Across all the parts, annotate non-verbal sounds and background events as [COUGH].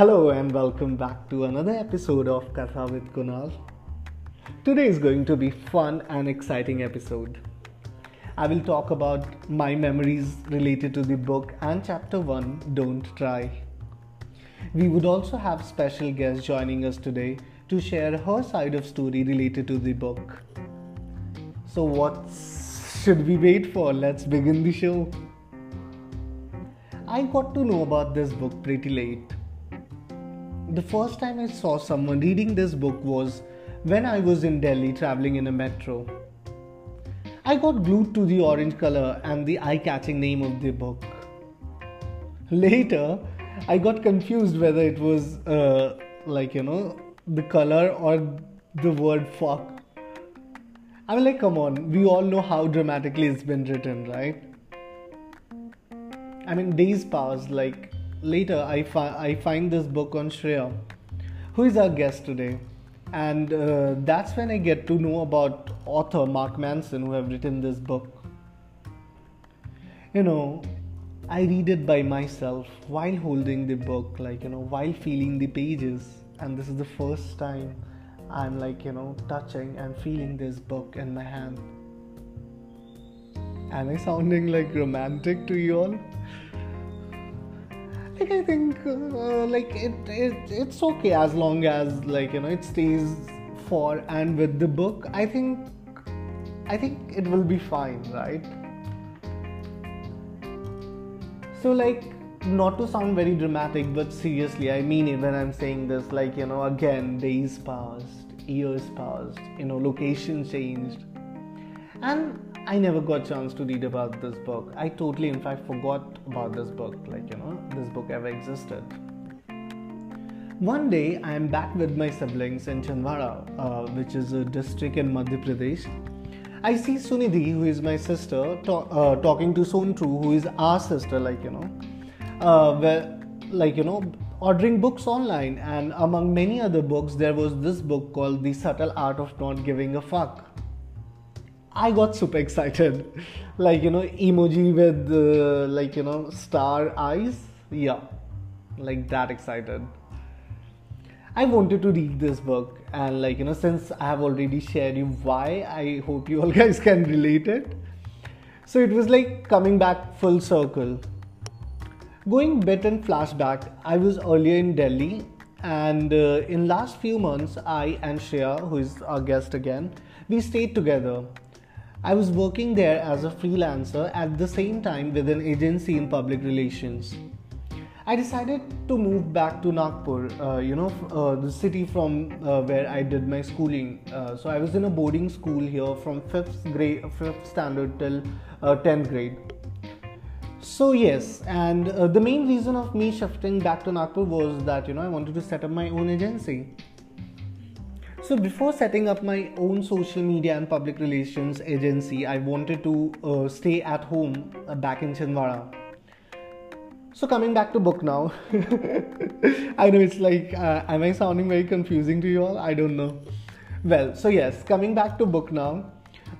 Hello and welcome back to another episode of Katha with Kunal. Today is going to be fun and exciting episode. I will talk about my memories related to the book and chapter 1 Don't Try. We would also have special guest joining us today to share her side of story related to the book. So what should we wait for? Let's begin the show. I got to know about this book pretty late the first time I saw someone reading this book was when I was in Delhi traveling in a metro. I got glued to the orange color and the eye catching name of the book. Later, I got confused whether it was uh, like, you know, the color or the word fuck. I mean, like, come on, we all know how dramatically it's been written, right? I mean, days passed, like, later I, fi- I find this book on Shreya, who is our guest today. And uh, that's when I get to know about author Mark Manson, who have written this book. You know, I read it by myself while holding the book, like, you know, while feeling the pages. And this is the first time I'm like, you know, touching and feeling this book in my hand. Am I sounding like romantic to you all? Like I think uh, like it, it it's okay as long as like you know it stays for and with the book. I think I think it will be fine, right? So like not to sound very dramatic, but seriously, I mean it when I'm saying this. Like you know, again, days passed, years passed, you know, location changed, and I never got a chance to read about this book. I totally, in fact, forgot about this book, like, you know, this book ever existed. One day, I am back with my siblings in Chhindwara, uh, which is a district in Madhya Pradesh. I see Sunidhi, who is my sister, to- uh, talking to Sontru, who is our sister, like, you know, uh, where, like, you know, ordering books online. And among many other books, there was this book called The Subtle Art of Not Giving a Fuck I got super excited. Like, you know, emoji with uh, like, you know, star eyes. Yeah, like that excited. I wanted to read this book, and like, you know, since I have already shared you why, I hope you all [LAUGHS] guys can relate it. So it was like coming back full circle. Going bit in flashback, I was earlier in Delhi, and uh, in last few months, I and Shreya, who is our guest again, we stayed together I was working there as a freelancer at the same time with an agency in public relations. I decided to move back to Nagpur, uh, you know, uh, the city from uh, where I did my schooling. Uh, so I was in a boarding school here from fifth grade, fifth standard till uh, tenth grade. So yes, and uh, the main reason of me shifting back to Nagpur was that you know I wanted to set up my own agency. So before setting up my own social media and public relations agency, I wanted to uh, stay at home uh, back in Chhindwara. So coming back to book now, [LAUGHS] I know it's like, uh, am I sounding very confusing to you all? I don't know. Well, so yes, coming back to book now.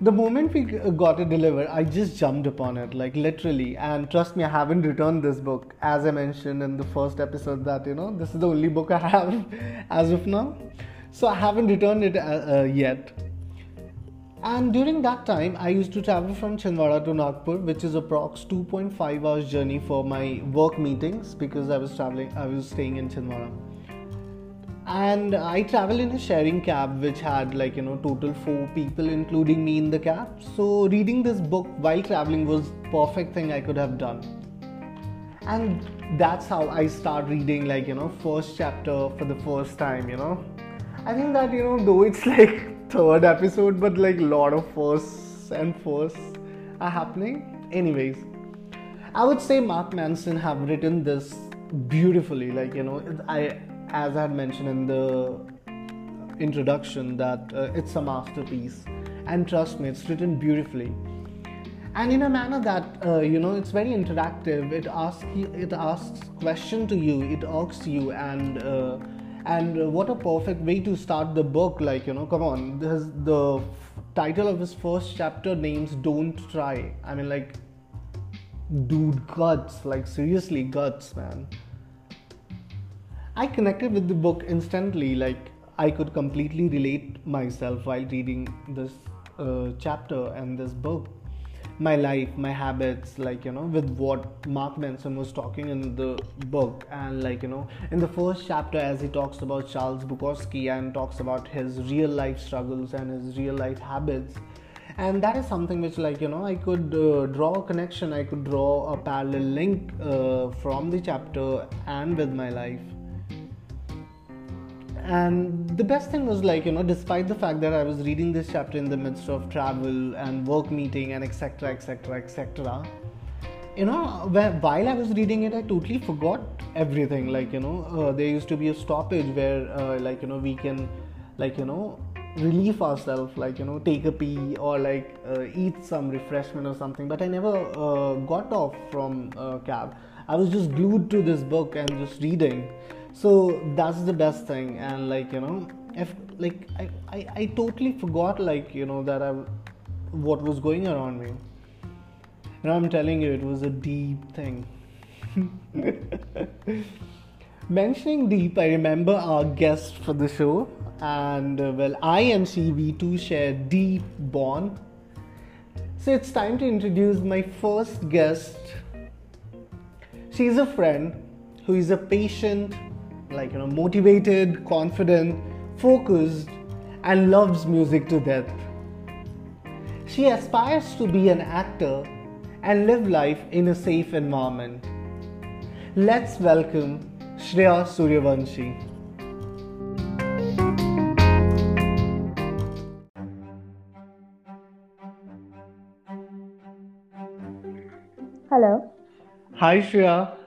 The moment we got it delivered, I just jumped upon it, like literally. And trust me, I haven't returned this book, as I mentioned in the first episode. That you know, this is the only book I have [LAUGHS] as of now so I haven't returned it uh, uh, yet. And during that time, I used to travel from Chhindwara to Nagpur, which is approx 2.5 hours journey for my work meetings because I was traveling, I was staying in Chhindwara. And I traveled in a sharing cab, which had like you know total four people, including me in the cab. So reading this book while traveling was perfect thing I could have done. And that's how I start reading like you know first chapter for the first time, you know I think that you know, though it's [LAUGHS] like third episode, but like lot of firsts and firsts are happening. Anyways, I would say Mark Manson have written this beautifully. Like you know, I as I had mentioned in the introduction that uh, it's a masterpiece, and trust me, it's written beautifully. And in a manner that uh, you know, it's very interactive. It asks you, it asks question to you, it asks you, and uh, and what a perfect way to start the book like you know come on this the title of his first chapter names don't try i mean like dude guts like seriously guts man I connected with the book instantly. Like I could completely relate myself while reading this uh, chapter and this book. My life, my habits, like you know, with what Mark Manson was talking in the book, and like you know, in the first chapter, as he talks about Charles Bukowski and talks about his real life struggles and his real life habits, and that is something which like you know i could uh, draw a connection. I could draw a parallel link uh, from the chapter and with my life and the best thing was like you know despite the fact that i was reading this chapter in the midst of travel and work meeting and etc etc etc you know while i was reading it i totally forgot everything. Like you know uh, there used to be a stoppage where uh, like you know we can like you know relieve ourselves like you know take a pee or like uh, eat some refreshment or something. But i never uh, got off from uh, cab. I was just glued to this book and just reading so that's the best thing. And like you know if like I, I, I totally forgot like you know that i what was going around me. You i'm telling you it was a deep thing. [LAUGHS] Mentioning deep i remember our guest for the show. And uh, well i and she we too share deep bond. So it's time to introduce my first guest. She's a friend who is a patient like you know motivated confident focused and loves music to death she aspires to be an actor and live life in a safe environment let's welcome shreya suryavanshi Hello. Hi, Shreya.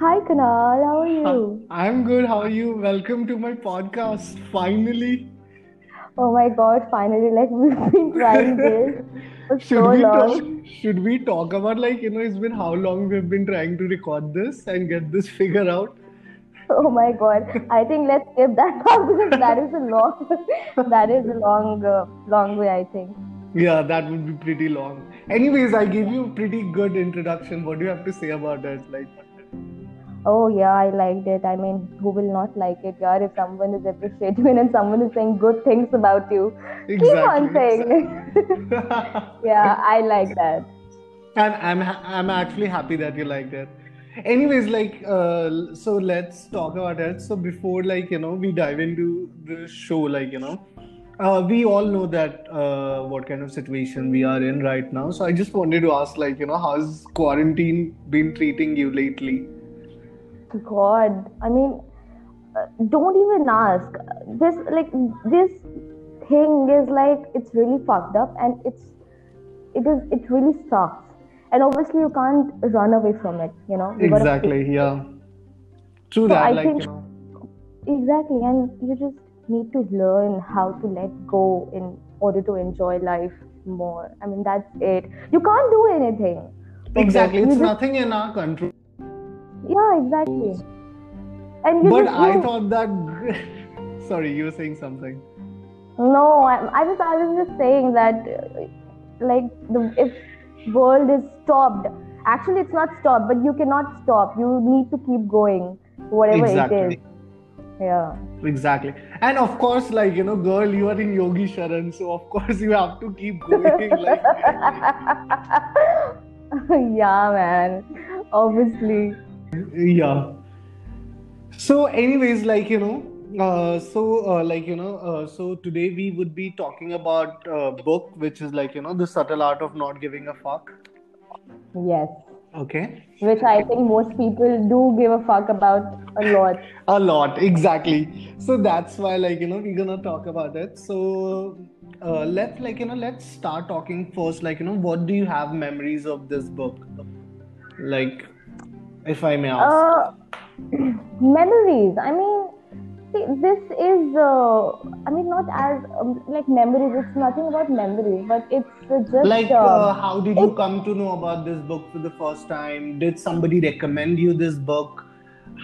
Hi, Kunal. How are you? I'm good. How are you? Welcome to my podcast. Finally. Oh my God! Finally, like we've been trying this [LAUGHS] for should so we long. talk? Should we talk about like you know it's been how long we've been trying to record this and get this figure out? Oh my God! I think let's skip that [LAUGHS] part because that is a long, that is a long, uh, long way. I think. Yeah, that would be pretty long. Anyways, I gave you a pretty good introduction. What do you have to say about it? Like, Oh yeah, I liked it. I mean, who will not like it, yeah? If someone is appreciating [LAUGHS] and someone is saying good things about you, keep on Exactly. saying. [LAUGHS] yeah, I like that. and I'm I'm actually happy that you liked it. Anyways, like, uh, so let's talk about it. So before, like, you know, we dive into the show, like, you know, uh, we all know that uh, what kind of situation we are in right now. So I just wanted to ask, like, you know, how's quarantine been treating you lately? God, I mean, uh, don't even ask. This like this thing is like it's really fucked up, and it's it is it really sucks. And obviously, you can't run away from it. You know, you Exactly, yeah. True So that, I like, think- you know. exactly, and you just need to learn how to let go in order to enjoy life more. I mean, that's it. You can't do anything. Exactly, it's just- nothing in our control. Yeah, exactly. And you But just I you- thought that. [LAUGHS] Sorry, you were saying something. No, I, I was I was just saying that like the if world is stopped, actually it's not stopped, but you cannot stop. You need to keep going, whatever it Exactly. is. Yeah. Exactly. And of course, like, you know, girl, you are in Yogi Sharan, so of course you have to keep [LAUGHS] going. like, [LAUGHS] yeah, man. Obviously. Yeah. So, anyways, like, you know, uh, so, uh, like, you know, uh, so today we would be talking about a book which is like, you know, The Subtle Art of Not Giving a Fuck. Yes. Okay. Which I think most people do give a fuck about a lot. [LAUGHS] A lot, exactly. So that's why, like, you know, we're gonna talk about it. So, uh, let's, like, you know, let's start talking first. Like, you know, what do you have memories of this book? Like, if I may ask. Uh, [CLEARS THROAT] memories. I mean, see, this is. Uh, I mean, not as um, like memories. It's nothing about memories, but it's uh, just. like, uh, uh, how did you come to know about this book for the first time? Did somebody recommend you this book?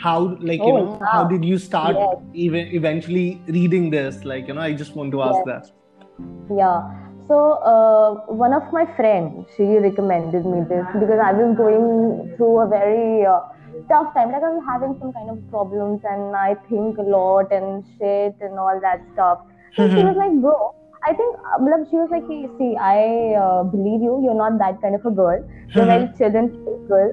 How, like, you Oh, know, how did you start Yes. even eventually reading this? Like, you know, I just want to ask Yes. that. Yeah. So uh, one of my friends, she recommended me this because I was going through a very uh, tough time. Like I was having some kind of problems and I think a lot and shit and all that stuff. So she was like, bro, I think, uh, she was like, hey, see, I uh, believe you. You're not that kind of a girl. You're very chill and girl.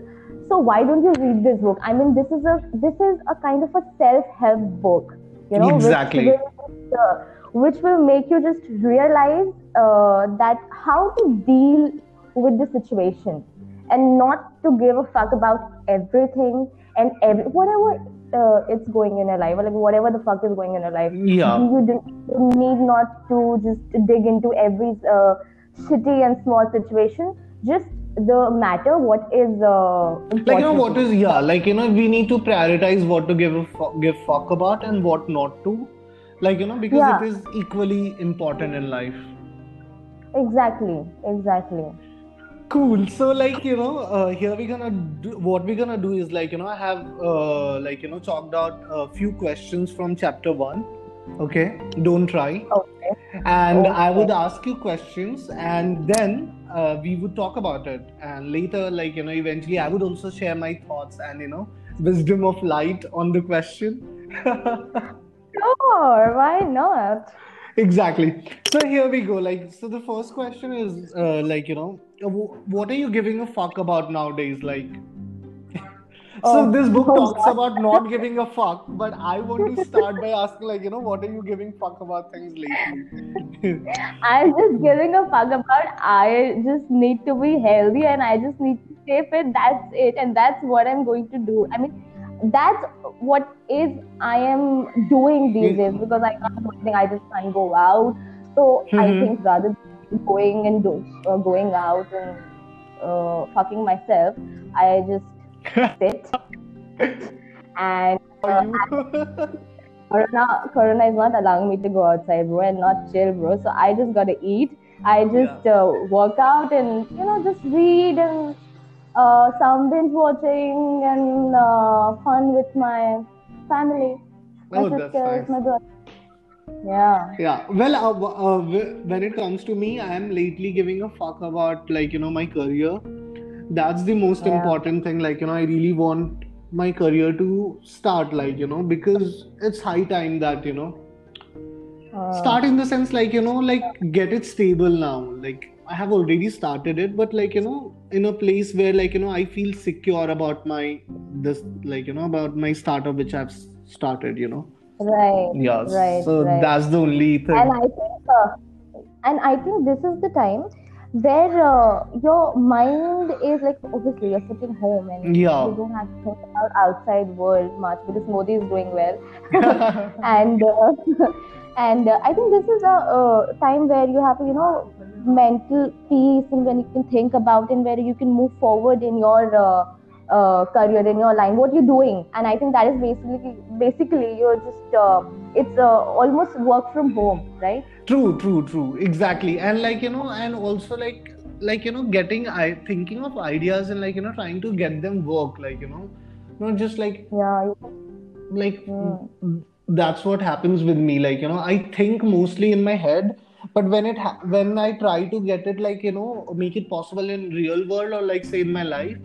So why don't you read this book? I mean, this is a this is a kind of a self help book, you know, exactly. which uh, which will make you just realize uh, that how to deal with the situation and not to give a fuck about everything and every whatever uh, it's going in your life, or like whatever the fuck is going in your life. Yeah. You, you need not to just dig into every uh, shitty and small situation. Just the matter what is uh, like you know what is yeah like you know we need to prioritize what to give a give fuck about and what not to like you know because Yeah. it is equally important in life. Exactly exactly. Cool. So like you know uh, here we're gonna do what we're gonna do is like you know i have uh, like you know chalked out a few questions from chapter one. Okay? Don't try. Okay. And I would ask you questions, and then uh, we would talk about it. And later, like you know, eventually, I would also share my thoughts and you know, wisdom of light on the question. [LAUGHS] sure why not exactly. So here we go. Like, so the first question is uh, like you know, what are you giving a fuck about nowadays? Like. [LAUGHS] So Oh, this book [LAUGHS] talks God. about not giving a fuck, but I want to start by asking, like, you know, what are you giving fuck about things lately? [LAUGHS] i'm just giving a fuck about i just need to be healthy and i just need to stay fit that's it and that's what i'm going to do i mean that's what is i am doing these days because i can't do anything i just can't go out so i Mhm. think rather than going and do, uh, going out and uh, fucking myself i just [LAUGHS] sit and? [LAUGHS] Corona, Corona is not allowing me to go outside, bro, and not chill, bro. So I just gotta eat. I just uh, work out and you know just read and uh, some binge watching and uh, fun with my family, my Oh, that's sisters, nice. my brother. Yeah. Yeah, well, uh, uh, when it comes to me, I am lately giving a fuck about like you know my career. That's the most Yeah. important thing. Like you know, I really want my career to start. Like you know, because it's high time that you know Uh, start in the sense like you know like get it stable now. Like I have already started it, but like you know in a place where like you know I feel secure about my this like you know about my startup which I've started. You know. Right. Yes. Right. So right. that's the only thing. and I think, uh, and I think this is the time where uh, your mind is like obviously you're sitting home and Yeah. you don't have to think about outside world much because Modi is doing well, [LAUGHS] [LAUGHS] and uh, and uh, I think this is a uh, time where you have you know mental peace and when you can think about and where you can move forward in your uh, uh, career in your line what you're doing and i think that is basically basically you're just uh, it's uh, almost work from home right True, true, true. Exactly. And like, you know, and also like like, you know, getting I thinking of ideas and like, you know, trying to get them work, like, you know, not just like yeah like Hmm. That's what happens with me. Like, you know, I think mostly in my head, but when it ha when I try to get it like, you know, make it possible in real world or like say in my life,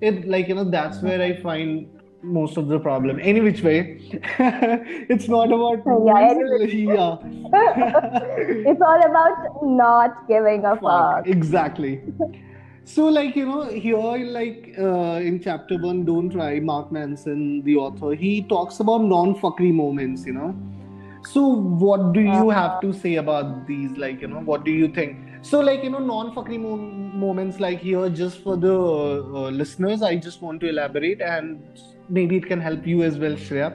it like, you know, that's where I find most of the problem. Any which way, [LAUGHS] it's not about Yeah, yeah. [LAUGHS] [LAUGHS] it's all about not giving a Fuck, fuck exactly. So, like, you know, here, like, uh, in chapter one, Don't Try, Mark Manson, the author, he talks about non fuckery moments, you know. So, what do you have to say about these? Like, you know, what do you think? So, like, you know, non fuckery mo- moments, like, here, just for the uh, listeners, I just want to elaborate and maybe it can help you as well, Shreya.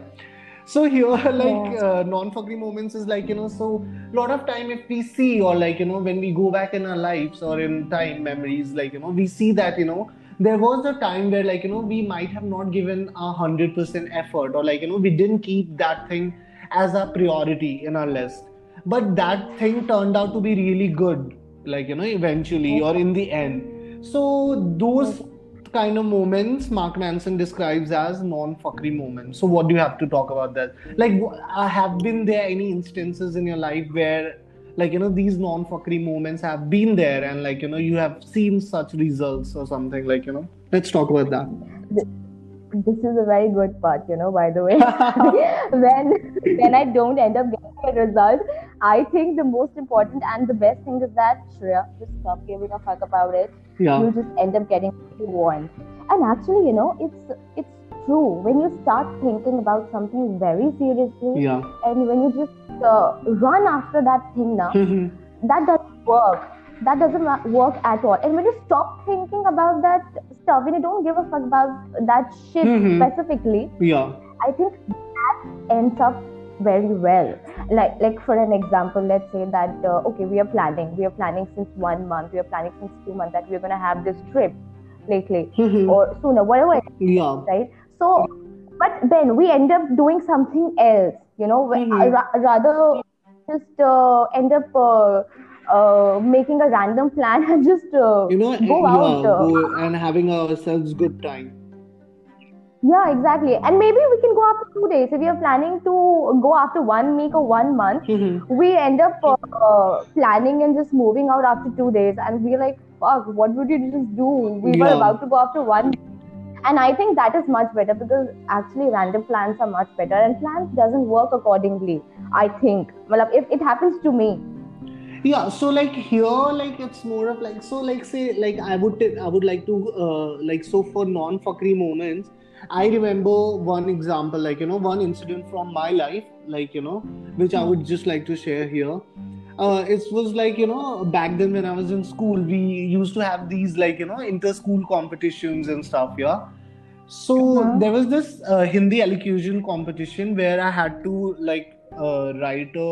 So here, [LAUGHS] like Yeah. uh, non-fuckery moments is like you know, so a lot of time if we see or like you know when we go back in our lives or in time memories, like you know we see that you know there was a time where like you know we might have not given a hundred percent effort or like you know we didn't keep that thing as a priority in our list, but that thing turned out to be really good, like you know eventually or in the end. So those kind of moments Mark Manson describes as non-fuckery moments. So what do you have to talk about that? Like, uh, have been there any instances in your life where, like, you know, these non-fuckery moments have been there, and like, you know, you have seen such results or something? Like, you know, let's talk about that. This is a very good part, you know, by the way. [LAUGHS] [LAUGHS] when when I don't end up getting a result, I think the most important and the best thing is that Shreya, just stop giving a fuck about it. Yeah. You just end up getting what you want. And actually, you know, it's it's true. When you start thinking about something very seriously, Yeah. and when you just uh, run after that thing now, Mhm. that doesn't work. That doesn't work at all. And when you stop thinking about that stuff, when you don't give a fuck about that shit Mhm. specifically, yeah. I think that ends up very well. Like, like for an example, let's say that uh, okay, we are planning, we are planning since one month, we are planning since two months that we are gonna have this trip lately Mhm. or sooner, whatever, yeah. right? So, but then we end up doing something else, you know, Mhm. ra- rather just uh, end up uh, uh, making a random plan [LAUGHS] and just uh, You know, go yeah, out. uh, go and having ourselves good time. Yeah, exactly. And maybe we can go after two days. If we are planning to go after one week or one month, Mhm. we end up uh, uh, planning and just moving out after two days. And we're like, fuck, what would you just do? We were about to go after one. And I think that is much better because actually random plans are much better and plans doesn't work accordingly. I think. Well, if it happens to me, yeah so like here like it's more of like so like say like i would t- i would like to uh, like so for non fuckery moments i remember one example like you know one incident from my life like you know which i would just like to share here uh, it was like you know back then when i was in school we used to have these like you know inter school competitions and stuff yeah so Uh-huh. there was this uh, hindi elocution competition where i had to like uh, write a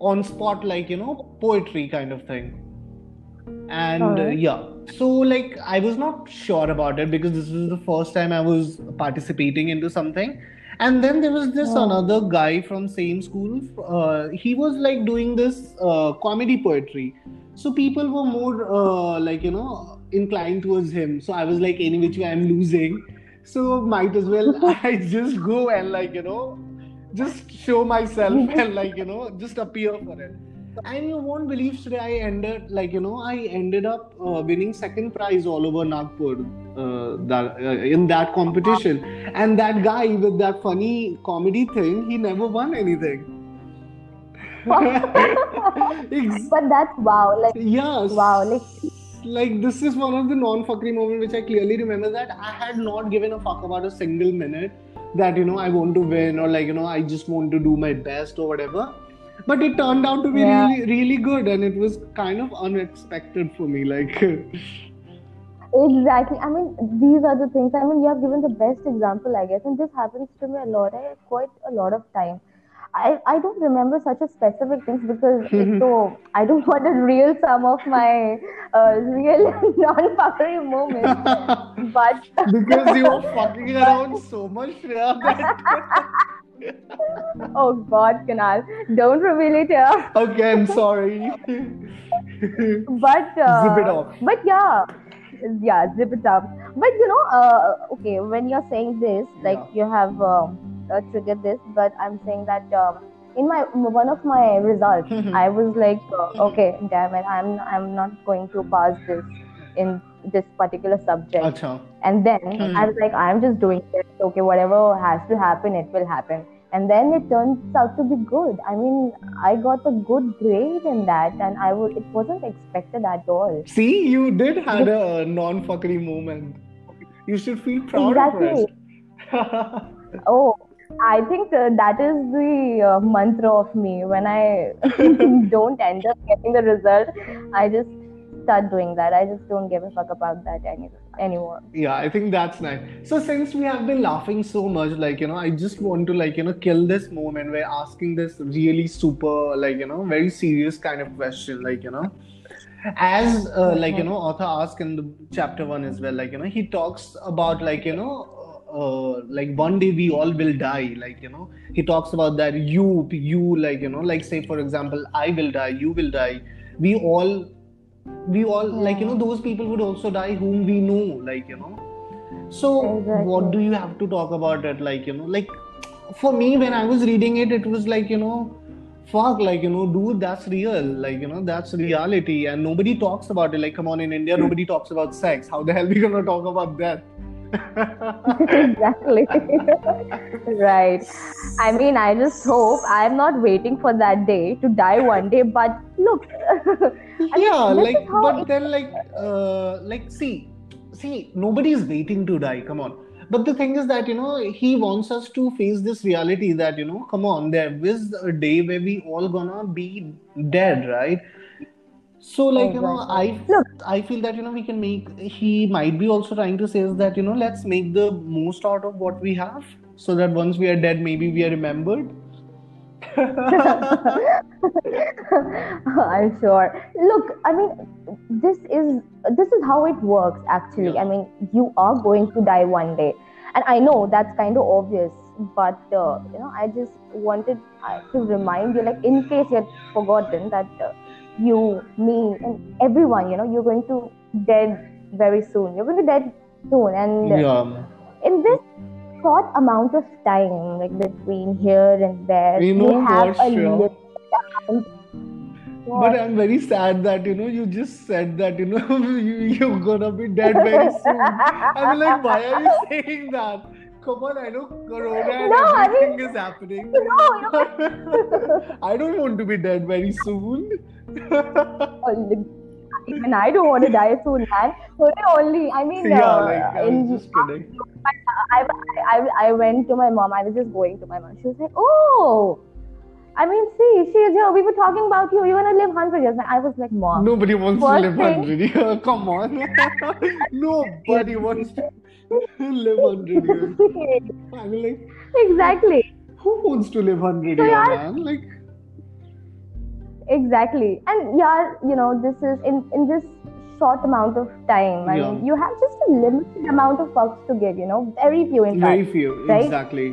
on spot like you know poetry kind of thing. And uh, yeah. So like i was not sure about it because this was the first time i was participating into something. And then there was this Oh. another guy from same school uh, he was like doing this uh, comedy poetry. So people were more uh, like you know inclined towards him. So i was like any which way i'm losing. So might as well [LAUGHS] i just go and like you know just show myself [LAUGHS] and like you know just appear for it and you won't believe today i ended like you know i ended up uh, winning second prize all over nagpur uh, that uh, in that competition and that guy with that funny comedy thing he never won anything [LAUGHS] but that's wow. Like yes wow. Like like this is one of the non-fuckery moments which I clearly remember that I had not given a fuck about a single minute that you know I want to win or like you know I just want to do my best or whatever. But it turned out to be Yeah. really really good and it was kind of unexpected for me. Like Exactly. I mean, these are the things. I mean, you have given the best example, I guess, and this happens to me a lot. I quite a lot of time. I, I don't remember such a specific things because [LAUGHS] so I don't want to reel some of my uh, real [LAUGHS] non-fuckery moments. [LAUGHS] But because you were fucking around so much, Shreya, that oh God, Kunal, don't reveal it here. okay, I'm sorry. But uh, Zip it off. But yeah, yeah, zip it up. But you know, uh, okay, when you're saying this, like Yeah. you have um, uh, triggered this, but I'm saying that um, in my one of my results, Mhm. [LAUGHS] I was like, uh, okay, damn it, I'm I'm not going to pass this in this particular subject. Acha. And then Mhm. I was like, I'm just doing this. Okay, whatever has to happen, it will happen. And then it turns out to be good. I mean, I got a good grade in that, and I would. It wasn't expected at all. See, you did had a non-fuckery moment. You should feel proud Exactly. of it. [LAUGHS] Oh, I think uh, that is the uh, mantra of me. When I [LAUGHS] don't end up getting the result, I just start doing that. I just don't give a fuck about that any, anymore. yeah, I think that's nice. So since we have been laughing so much, like you know, I just want to like you know kill this moment. We're asking this really super like you know very serious kind of question, like you know. As uh, like you know, author asks in the chapter one as well, like you know, he talks about like you know, uh, like one day we all will die, like you know, he talks about that you, you, like you know, like say for example, I will die, you will die, we all, we all, like you know, those people would also die whom we know, like you know. So Exactly. what do you have to talk about it, like you know, like for me when I was reading it, it was like you know fuck like you know dude that's real like you know that's reality. And nobody talks about it like come on in india nobody talks about sex. How the hell we gonna talk about that [LAUGHS] exactly. [LAUGHS] right. I mean, I just hope I'm not waiting for that day to die one day. But look, [LAUGHS] yeah like but then like uh like see see nobody is waiting to die come on but the thing is that you know he wants us to face this reality that you know come on there is a day where we all gonna be dead right so like you know i Look. i feel that you know we can make he might be also trying to say is that you know let's make the most out of what we have so that once we are dead maybe we are remembered [LAUGHS] I'm sure. Look, I mean, this is this is how it works. Actually, Yeah. I mean, you are going to die one day, and I know that's kind of obvious. But uh, you know, I just wanted uh, to remind you, like, in case you had forgotten that uh, you, me, and everyone, you know, you're going to dead very soon. You're going to dead soon, and yeah in this short amount of time, like between here and there, You know we have what, a limit amount. But I'm very sad that you know you just said that you know [LAUGHS] you, you're gonna be dead very soon. I'm like, why are you saying that? Come on, I know Corona and No, I everything mean- is happening. No, no. [LAUGHS] I don't want to be dead very soon. [LAUGHS] Even I don't want to die soon, man. Only, only I mean, yeah, uh, like I in, just kidding. [LAUGHS] I, I, I went to my mom. I was just going to my mom. She was like, "Oh, I mean, see, she's here. We were talking about you. You're gonna live hundred years." And I was like, "Mom, Nobody wants to live hundred years. Come on, nobody wants to [LAUGHS] live hundred years. [LAUGHS] I mean, like, exactly, who wants to live hundred So, years, man? Like. exactly." And yeah, you know, this is in in this short amount of time. I Yeah. mean, you have just a limited amount of fucks to give. You know, very few in Very few, right? exactly.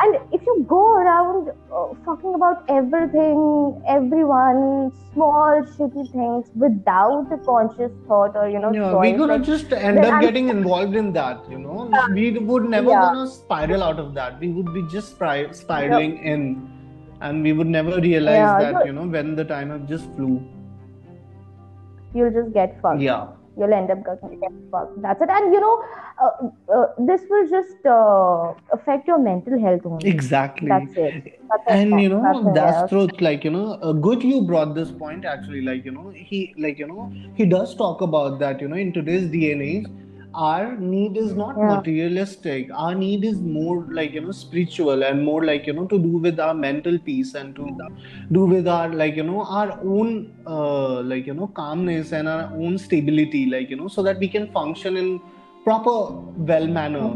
And if you go around uh, talking about everything, everyone, small shitty things without a conscious thought or you know Yeah, choice, we're gonna like, just end up I'm- getting involved in that, you know. We would never Yeah. gonna spiral out of that. We would be just spri- spiraling in, and we would never realize that, so- you know, when the time have just flew. you'll just get fucked. Yeah, You'll end up getting fucked. That's it. And you know, uh, uh, this will just uh, affect your mental health only. exactly. That's it. That's it. And you know, that's else. truth. Like, you know, uh, good you brought this point actually. Like, you know, he, like, you know, he does talk about that, you know, in today's age, our need is not Yeah. materialistic. Our need is more like, you know, spiritual and more like, you know, to do with our mental peace and to do with our, like, you know, our own, uh, like, you know, calmness and our own stability, like, you know, so that we can function in proper, well manner.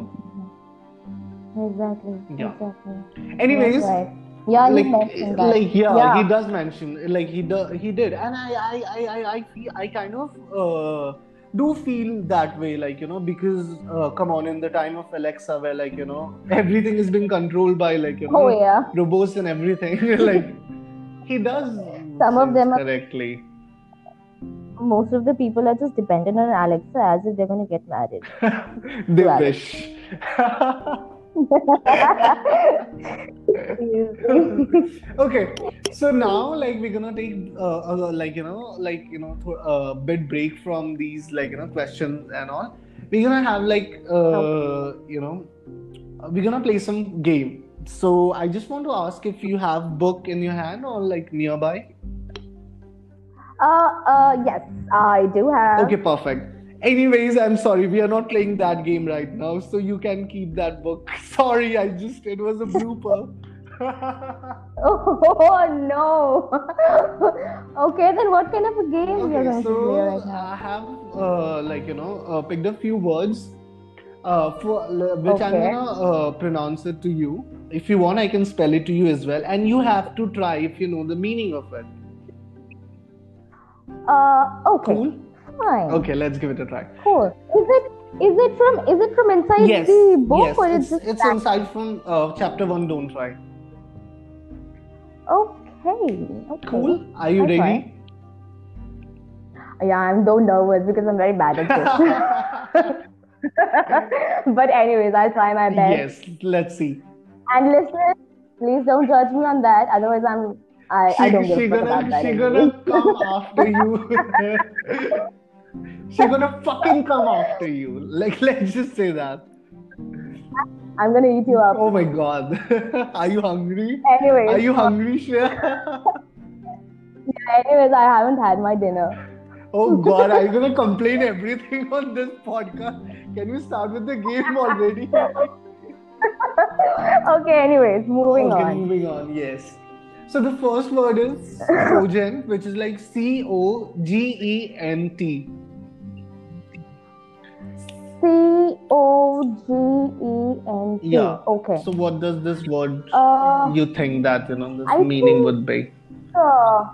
Exactly. Yeah. Exactly. Anyways, right. Yeah, he like like yeah, Yeah. he does mention like he do, he did and i i i i i, I kind of uh, do feel that way like you know because uh, come on in the time of alexa where like you know everything is being controlled by like you know Oh yeah. robots and everything [LAUGHS] like he does Some of them are- correctly Most of the people are just dependent on Alexa as if they're gonna get married. [LAUGHS] they wish [LAUGHS] okay so now like we're gonna take uh, uh, like you know like you know th- a bit break from these like you know questions and all. We're gonna have like uh, you know uh, we're gonna play some game. So i just want to ask if you have book in your hand or like nearby? Uh, uh, yes, I do have. okay perfect. Anyways i'm sorry we are not playing that game right now so you can keep that book. [LAUGHS] Sorry i just it was a blooper [LAUGHS] [LAUGHS] Oh no. [LAUGHS] okay, then what kind of a game we are going so to play right now? I have uh, like you know uh, picked a few words uh, for which I'm gonna uh, pronounce it to you. If you want, I can spell it to you as well, and you have to try if you know the meaning of it. Uh, okay, Cool. fine. Okay, let's give it a try. Cool. Is it is it from is it from inside yes, the book yes, or it's, it's inside from uh, chapter one. Don't try. Okay? Okay. Cool. Are you ready? Yeah, I'm so nervous because I'm very bad at this. [LAUGHS] but anyways, I'll try my best. yes. Let's see. And listeners, please don't judge me on that. Otherwise, I'm I, I don't she give gonna about that. she gonna come after you. [LAUGHS] [LAUGHS] she's gonna fucking come after you. Like, let's just say that. I'm gonna eat you up. Oh my god. [LAUGHS] Are you hungry? Anyways, Are you hungry, Shreya? [LAUGHS] anyways, I haven't had my dinner. oh god, are you [LAUGHS] gonna complain everything on this podcast? Can you start with the game already? okay, anyways, moving okay, on. moving on. Yes. So the first word is cogent, which is like C O G E N T. C O G E N T. Yeah. Okay. So what does this word Uh, you think that you know this I meaning think- would be? uh,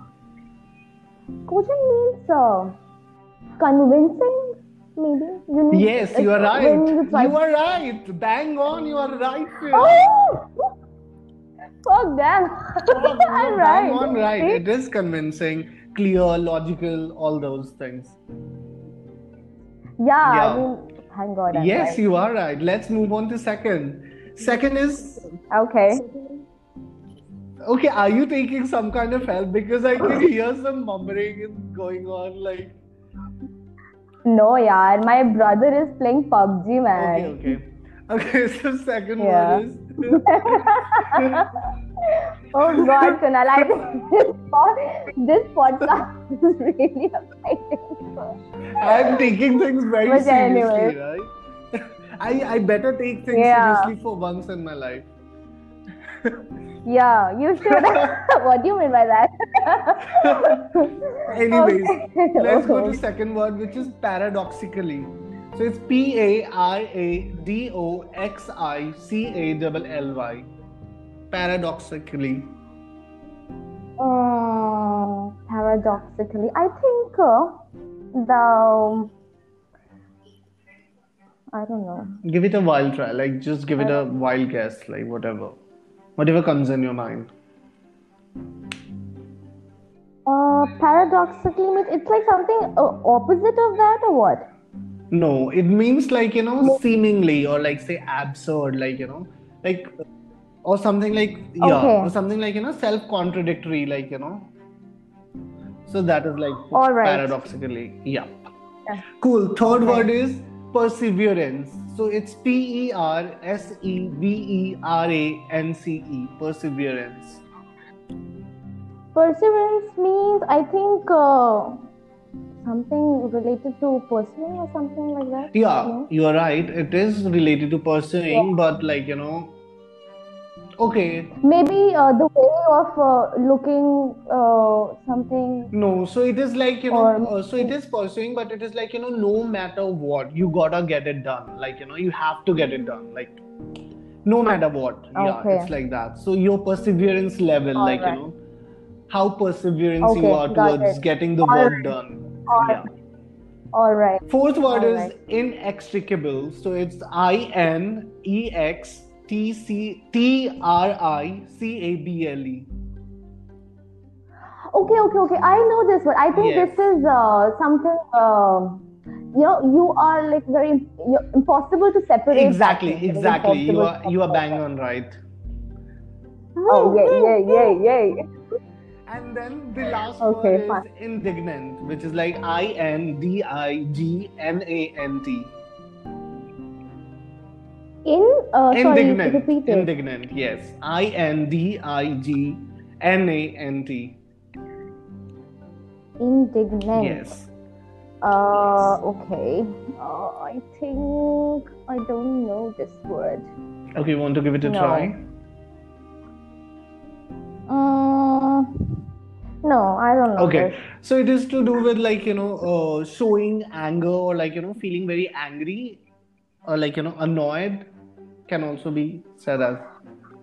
cogent means uh, convincing, maybe. You need, Yes, you are right. You, you, are right. Bang on. You are right. Oh! Fuck them. [LAUGHS] I'm Bang right. on right. It is convincing, clear, logical, all those things. Yeah, Yeah. I mean, thank God. I'm yes, right. you are right. Let's move on to second. Second is Okay. okay. Are you taking some kind of help? Because I can hear some mumbling going on. Like No, yeah, my brother is playing PUBG, man. okay, okay, okay. [LAUGHS] So second Yeah. word is Oh God, Kunal, I think [LAUGHS] this podcast is really exciting. I'm taking things very But seriously, anyway. right? [LAUGHS] I I better take things Yeah. seriously for once in my life. [LAUGHS] Yeah, you should. what do you mean by that? Anyways, Okay. let's go to second word, which is paradoxically. So it's P A R A D O X I C A L L Y. Paradoxically. Uh, paradoxically, I think uh, the I don't know. Give it a wild try. Like just give it a wild guess. Like whatever, whatever comes in your mind. Uh, paradoxically means it's like something uh, opposite of that or what? No, it means like you know seemingly or like say absurd, like you know, like or something like yeah, Okay. or something like you know self-contradictory, like you know. So that is like All right. paradoxically, yeah. Yeah. Cool. Third Okay. word is perseverance. So it's P E R S E V E R A N C E. Perseverance. Perseverance means I think uh, something related to pursuing or something like that. Yeah, No? you are right. It is related to pursuing, but like you know, okay, Maybe uh, the way of uh, looking uh, something. No, so it is like, you know, uh, so it is pursuing, but it is like, you know, no matter what, you gotta get it done. Like, you know, you have to get it done. Like, no matter what. Yeah, Okay. it's like that. So your perseverance level, like, Alright. you know, how perseverance you are towards it. getting the work Alright. done. Alright. Yeah. All right. Fourth word is Alright. inextricable. So it's I N E X T C T R I C A B L E. Okay, okay, okay. I know this one. I think Yes. this is uh, something. um you know, you are like very you're impossible to separate. Exactly, something. It is exactly. You are you are bang on right. Oh, yay, yay, yay, yay. And then the last Okay, word is indignant, which is like I N D I G N A N T. In uh, sorry, Indignant. it. Indignant, yes. I N D I G N A N T. Indignant. Yes. Uh, okay. Uh, I think I don't know this word. Okay, you want to give it a No. try? No, I don't know. Okay. this. So it is to do with like, you know, uh, showing anger or like, you know, feeling very angry or like, you know, annoyed can also be said as.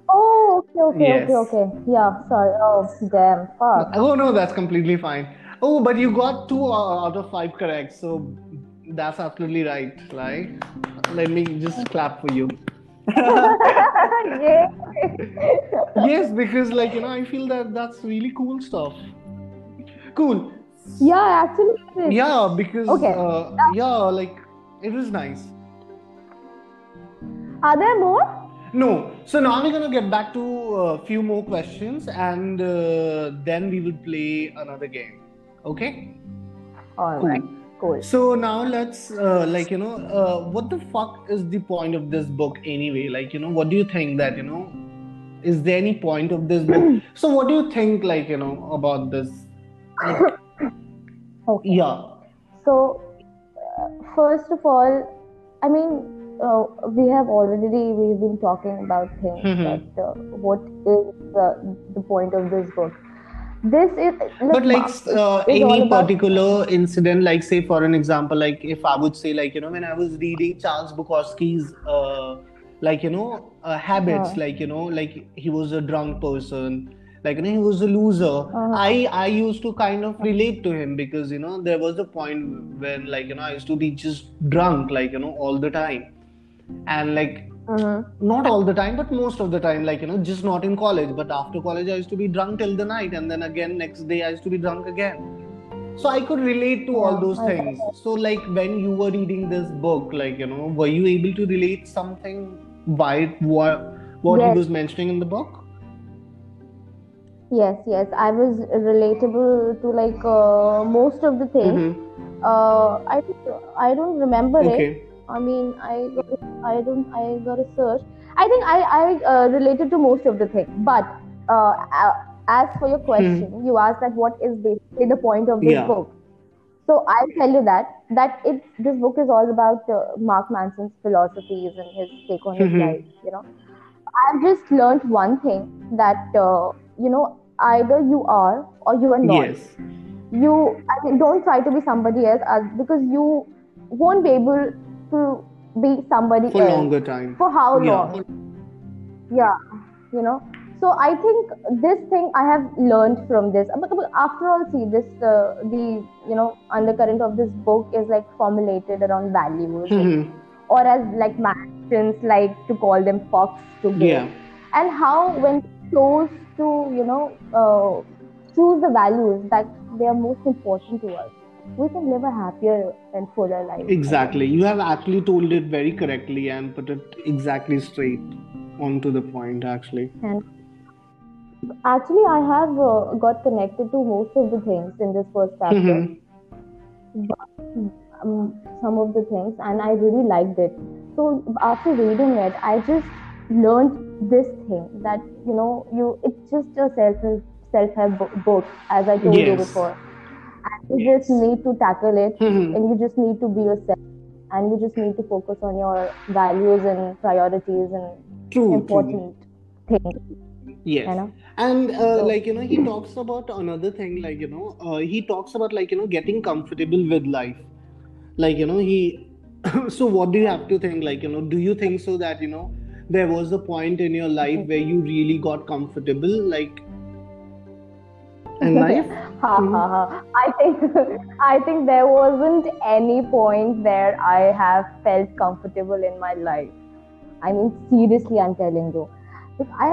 Oh, okay, okay, Yes. okay, okay. Yeah, sorry. Oh, damn. Fuck. Oh no, that's completely fine. Oh, but you got two uh, out of five correct, so that's absolutely right. Like, let me just clap for you. Yes, because like you know, I feel that that's really cool stuff. Cool. yeah, actually. Yeah, because Okay. uh, yeah, like it was nice. Are there more? No, so now we're gonna get back to a few more questions, and uh, then we will play another game. Okay. All Cool. right. Cool. So now let's uh, like you know uh, what the fuck is the point of this book anyway? Like you know what do you think that you know is there any point of this book? [CLEARS THROAT] so what do you think like you know about this? Like, [COUGHS] Okay. yeah. So, uh, first of all, I mean, uh, we have already we've been talking about things Mhm. that uh, what is uh, the point of this book. This is But like uh, any about- particular incident, like say for an example, like if I would say like you know when I was reading Charles Bukowski's uh, like you know uh, habits, like you know like he was a drunk person, like you know he was a loser. Uh-huh. I I used to kind of relate to him because you know there was a point when like you know I used to be just drunk like you know all the time, and like Mhm. not all the time but most of the time like you know just not in college but after college i used to be drunk till the night and then again next day i used to be drunk again so i could relate to all those things so like when you were reading this book like you know were you able to relate something by what what he was mentioning in the book Yes, yes. I was relatable to like uh, most of the things. Mhm. Uh, I think I don't remember it. I mean, I I don't I got a search. I think I I uh, related to most of the thing. But uh, as for your question, you asked that what is basically the point of this Hmm. Yeah. book. So I'll tell you that that it this book is all about uh, Mark Manson's philosophies and his take on his Mhm. life. You know, I've just learned one thing that uh, you know either you are or you are not yes you I mean, don't try to be somebody else uh, because you won't be able to be somebody for else. longer time. For how long? Yeah you know? So i think this thing i have learned from this. But, after all see this uh, the you know undercurrent of this book is like formulated around values Mhm. or as like Martians like to call them fox to go yeah. And how when chose to you know uh, choose the values that they are most important to us we can live a happier and fuller life. Exactly. You have actually told it very correctly and put it exactly straight onto the point actually. And actually i have uh, got connected to most of the things in this first chapter. Mhm. um, some of the things and i really liked it. So after reading it i just learned this thing that you know you it's just a self self-help bo- book as i told you before and you just need to tackle it Mhm. and you just need to be yourself and you just need to focus on your values and priorities and true true. important things yes. you know? And uh, So- like you know he talks about another thing like you know uh, he talks about like you know getting comfortable with life. Like you know he [COUGHS] so what do you have to think? Like you know do you think so that you know there was a point in your life where you really got comfortable? Like in [LAUGHS] life? Ha ha ha. I think [LAUGHS] i think there wasn't any point where i have felt comfortable in my life. I mean seriously i'm telling you. I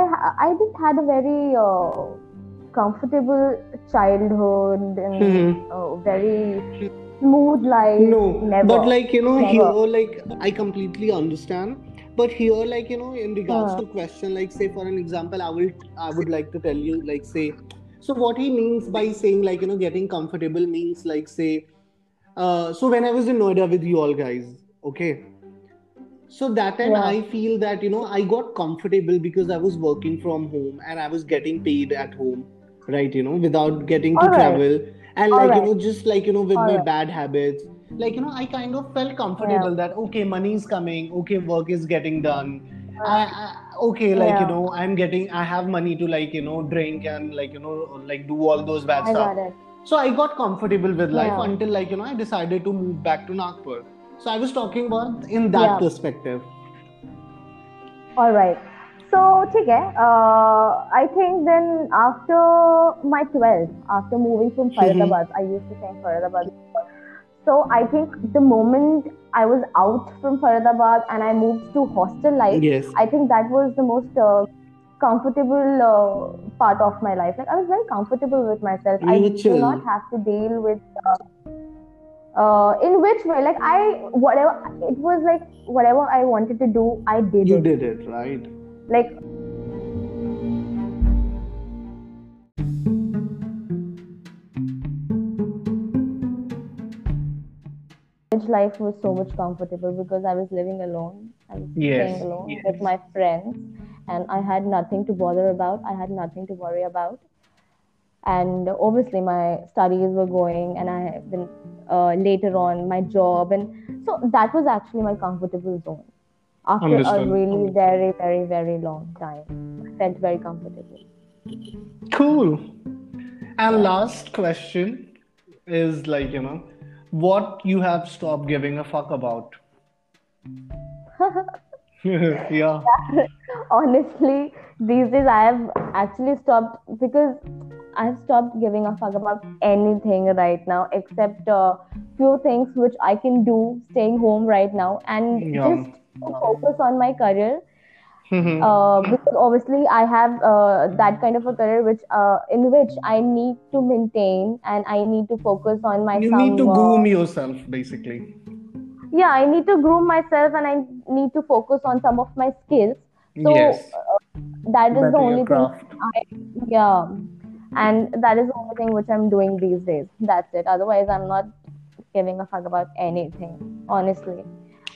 i just had a very uh, comfortable childhood and Mhm. uh, very smooth life no never. but like you know Never. here like i completely understand. But here like you know in regards Uh. to question like say for an example i will i would like to tell you like say so what he means by saying like you know getting comfortable means like say uh so when i was in noida with you all guys okay? So that time Yeah. i feel that you know i got comfortable because i was working from home and i was getting paid at home right you know without getting to travel. And like you know just like you know with my Alright. bad habits like you know i kind of felt comfortable that okay money is coming okay work is getting done. I, I, okay like you Yeah. know i'm getting i have money to like you know drink and like you know like do all those bad i stuff got it so I got comfortable with life Yeah. until like you know I decided to move back to Nagpur. So I was talking about in that Yeah. perspective. All right. So, ठीक है. Uh, I think then after my 12, after moving from Faridabad, I used to say Faridabad. before. So I think the moment I was out from Faridabad and I moved to hostel life, Yes. I think that was the most uh, comfortable uh, part of my life. Like I was very comfortable with myself. I do not have to deal with. Uh, uh, in which way? Like I, whatever it was like, whatever I wanted to do, I did You it. did it, right? Like college life was so much comfortable because I was living alone. I was Yes, staying alone yes. with my friends, and I had nothing to bother about. I had nothing to worry about. And obviously, my studies were going, and I have been uh, later on my job, and so that was actually my comfortable zone. After a Understood. really very very very long time, I felt very comfortable. Cool. And last question is like, you know, what you have stopped giving a fuck about? [LAUGHS] yeah. [LAUGHS] honestly these days i have actually stopped because i've stopped giving a fuck about anything right now except a few things which i can do staying home right now and Yeah. just focus on my career Mhm. uh, because obviously I have uh, that kind of a career which uh, in which I need to maintain and I need to focus on myself. you need to groom yourself, basically. yeah I need to groom myself and I need to focus on some of my skills so Yes. uh, that is Better the only thing I, yeah and that is the only thing which I'm doing these days that's it otherwise I'm not giving a fuck about anything honestly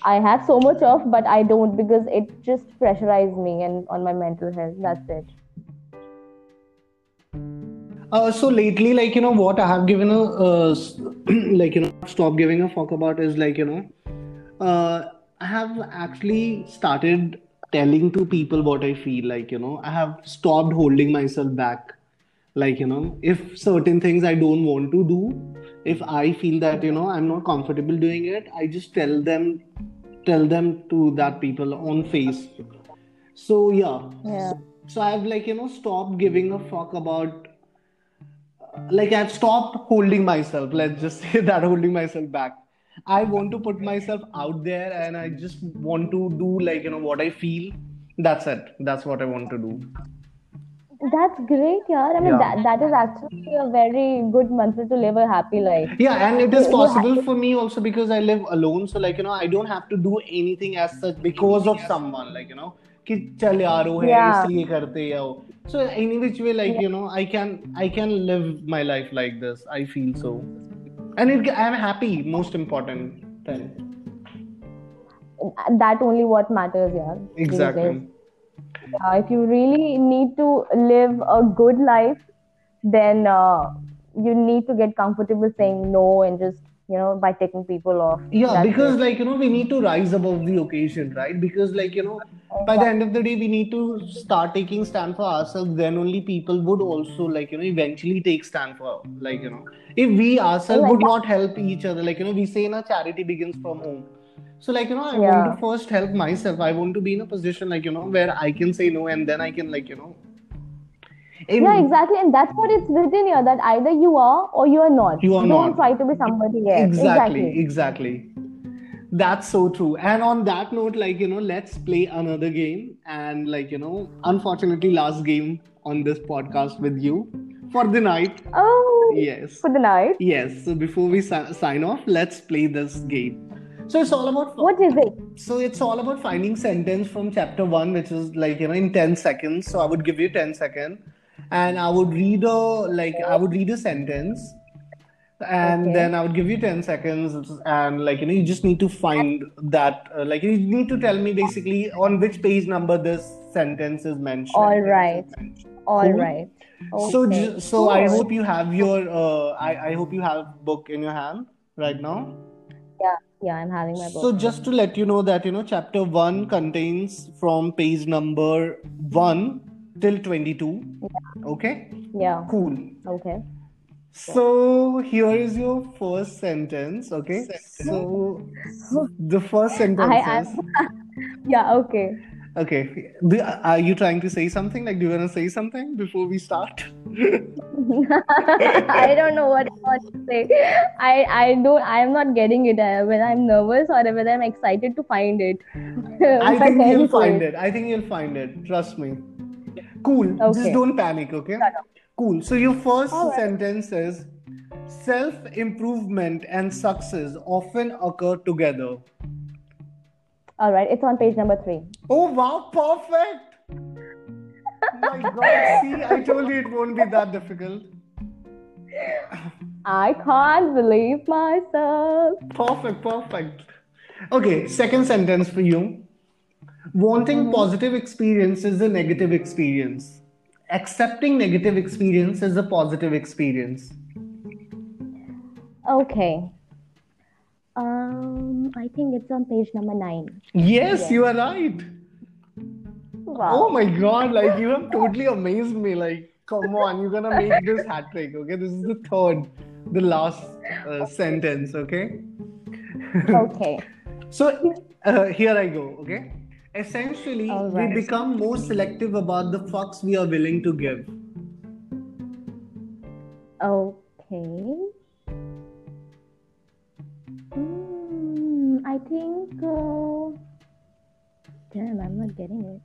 I have so much of but I don't because it just pressurizes me and on my mental health that's it Uh, so lately, like you know, what I have given a uh, [CLEARS THROAT] like you know, stop giving a fuck about is like you know, uh, I have actually started telling to people what I feel. Like you know, I have stopped holding myself back. Like you know, if certain things I don't want to do, if I feel that you know I'm not comfortable doing it, I just tell them, tell them to that people on face. So yeah, yeah so I've like you know stopped giving a fuck about like I've stopped holding myself. Let's just [LAUGHS] say that holding myself back. I want to put myself out there and I just want to do like you know what I feel. That's it. That's what I want to do. That's great, yeah. I mean, Yeah. that, that is actually a very good mantra to live a happy life. Yeah, and it is You- you possible have- for me also because I live alone. So like you know, I don't have to do anything as such because of someone. Like you know, कि चल यार वो है Yeah. इसलिए करते हैं वो. So any which way, like you know, I can I can live my life like this. I feel so, and it, I'm happy. Most important thing. That only what matters, yeah. these Exactly. if you really need to live a good life, then uh, you need to get comfortable saying no and just, you know, by taking people off. Yeah, because like you know, we need to rise above the occasion, right? Because like you know, by the end of the day, we need to start taking stand for ourselves. Then only people would also like you know eventually take stand for like you know, if we ourselves would not help each other, like you know, we say na charity begins from home. So like you know, I want to first help myself. I want to be in a position like you know where I can say no, and then I can like you know. in- Yeah, exactly. And that's what it's written here that either you are or you are not. You are Don't not. try to be somebody else. exactly exactly that's so true and on that note like you know let's play another game and like you know unfortunately last game on this podcast with you for the night Oh, yes for the night. yes so before we si- sign off let's play this game so it's all about What is it? so it's all about finding sentence from chapter 1 which is like you know in 10 seconds so i would give you 10 seconds and i would read a like i would read a sentence and Okay. then i would give you 10 seconds and like you know you just need to find that uh, like you need to tell me basically on which page number this sentence is mentioned All right. All Cool. right. so Okay. ju- so i hope you have your uh, I, I hope you have book in your hand right now Yeah, yeah, I'm having my book. So just to let you know that you know chapter 1 contains from page number 1 till 22. Okay? yeah. Cool. Okay. So here is your first sentence, okay? So the first sentence I is [LAUGHS] yeah. Okay. Okay. Do, are you trying to say something? Like do you want to say something before we start? [LAUGHS] I don't know what I want to say. I I don't. I am not getting it. Uh, whether I'm nervous or whether I'm excited to find it. I [LAUGHS] think you'll find it. I think you'll find it. Trust me. Cool. Just don't panic, okay? Cool. So your first right. sentence is self improvement and success often occur together. All right. It's on page number three. Oh wow, perfect. My [LAUGHS] god, see, I told you it won't be that difficult. I can't believe myself. Perfect, perfect. Okay, second sentence for you. Wanting Mm-hmm. positive experience is a negative experience. Accepting negative experience is a positive experience. Okay. Um, I think it's on page number nine. Yes, Yes. you are right. Wow. Oh my god, like you have totally amazed me. Like, come on, you're gonna make this hat trick, okay? This is the third, the last uh, sentence, okay? Okay. [LAUGHS] So uh, here I go, okay? Essentially, All we become more selective about the fucks we are willing to give. Okay. Think. Uh... Damn, I'm not getting it.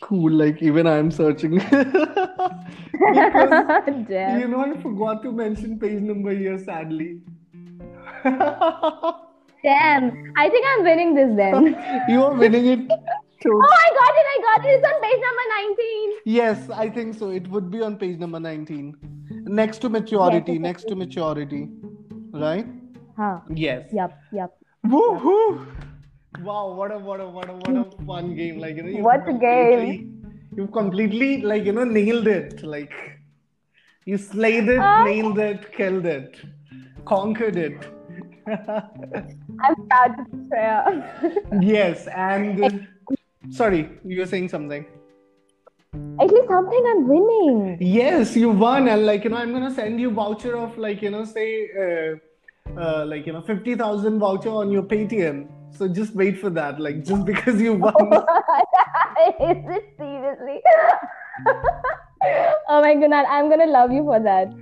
Cool, like even I'm searching. [LAUGHS] because [LAUGHS] Damn. you know, I forgot to mention page number here, sadly. [LAUGHS] Damn. I think I'm winning this then. you are winning it. Too. oh, I got it. I got it. It's on page number 19. Yes, I think so. It would be on page number 19. Next to maturity, Yes, next to maturity. Right? Huh. Yes. Yup, yup. Woohoo! Wow, what a what a what a what a fun game. Like you know, you've What a game. You've completely like you know nailed it. Like you slayed it, Ah. nailed it, killed it, conquered it. [LAUGHS] I'm proud to swear. yes, and sorry, you were saying something. At least something I'm winning. Yes, you won, and like you know, I'm gonna send you voucher of like you know, say, uh, uh, like you know, fifty thousand voucher on your Paytm. So just wait for that, like just because you won. Is [LAUGHS] it seriously? oh my god I'm gonna love you for that.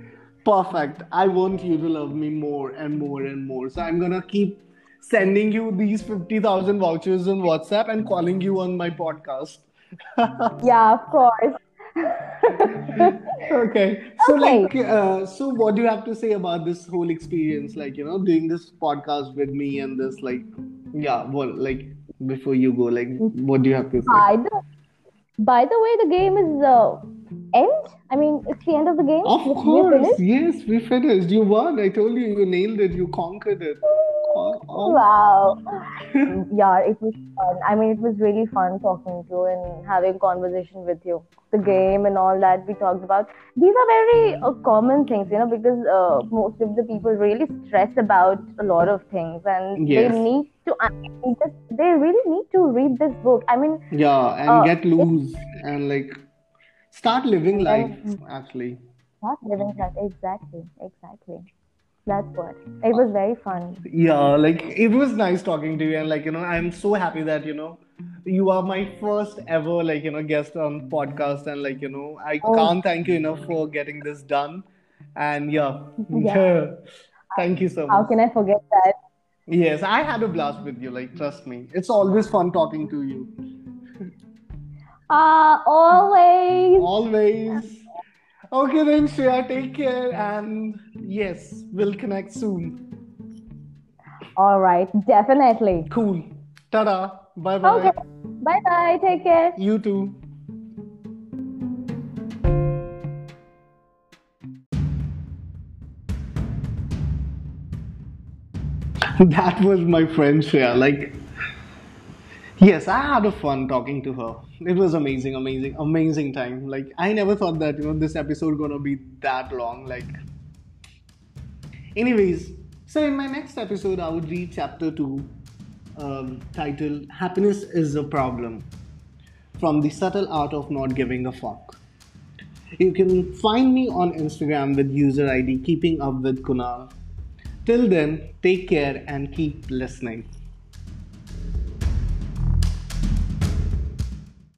Perfect. I want you to love me more and more and more. So I'm gonna keep sending you these fifty thousand vouchers on WhatsApp and calling you on my podcast. [LAUGHS] Yeah, of course. Okay. So Okay. like, uh, so what do you have to say about this whole experience? Like, you know, doing this podcast with me and this, like, yeah. Well, like before you go, like, what do you have to say? By the, by the way, the game is uh, end. I mean, it's the end of the game. Of course, yes, we finished. You won. I told you, you nailed it. You conquered it. Wow. [LAUGHS] yeah, it was fun. I mean, it was really fun talking to you and having conversation with you. The game and all that we talked about. These are very uh, common things, you know, because uh, most of the people really stress about a lot of things, and Yes. they need to. I mean, just, they really need to read this book. I mean, Yeah, and Uh, get loose and like start living life. Actually, not living life, exactly, exactly. That's what. It was very fun. yeah, like it was nice talking to you, and like you know, I'm so happy that you know you are my first ever like you know guest on podcast, and like you know, I Oh. can't thank you enough for getting this done. And yeah, Yeah. [LAUGHS] thank you so much. How can I forget that? Yes, I had a blast with you. Like, trust me, it's always fun talking to you. Ah, always. Always. Okay, then, Shreya, take care. And yes, we'll connect soon. All right, definitely. Cool. Ta-da. Bye bye. Okay. Bye bye. Take care. You too. [LAUGHS] That was my friend Shreya. Like, yes, I had a fun talking to her. It was amazing, amazing, amazing time. Like, I never thought that you know this episode gonna be that long. Like, anyways, so in my next episode, I would read chapter two, um, titled "Happiness is a Problem." from the subtle art of not giving a fuck. You can find me on Instagram with user ID keeping up with Kunal. Till then, take care and keep listening.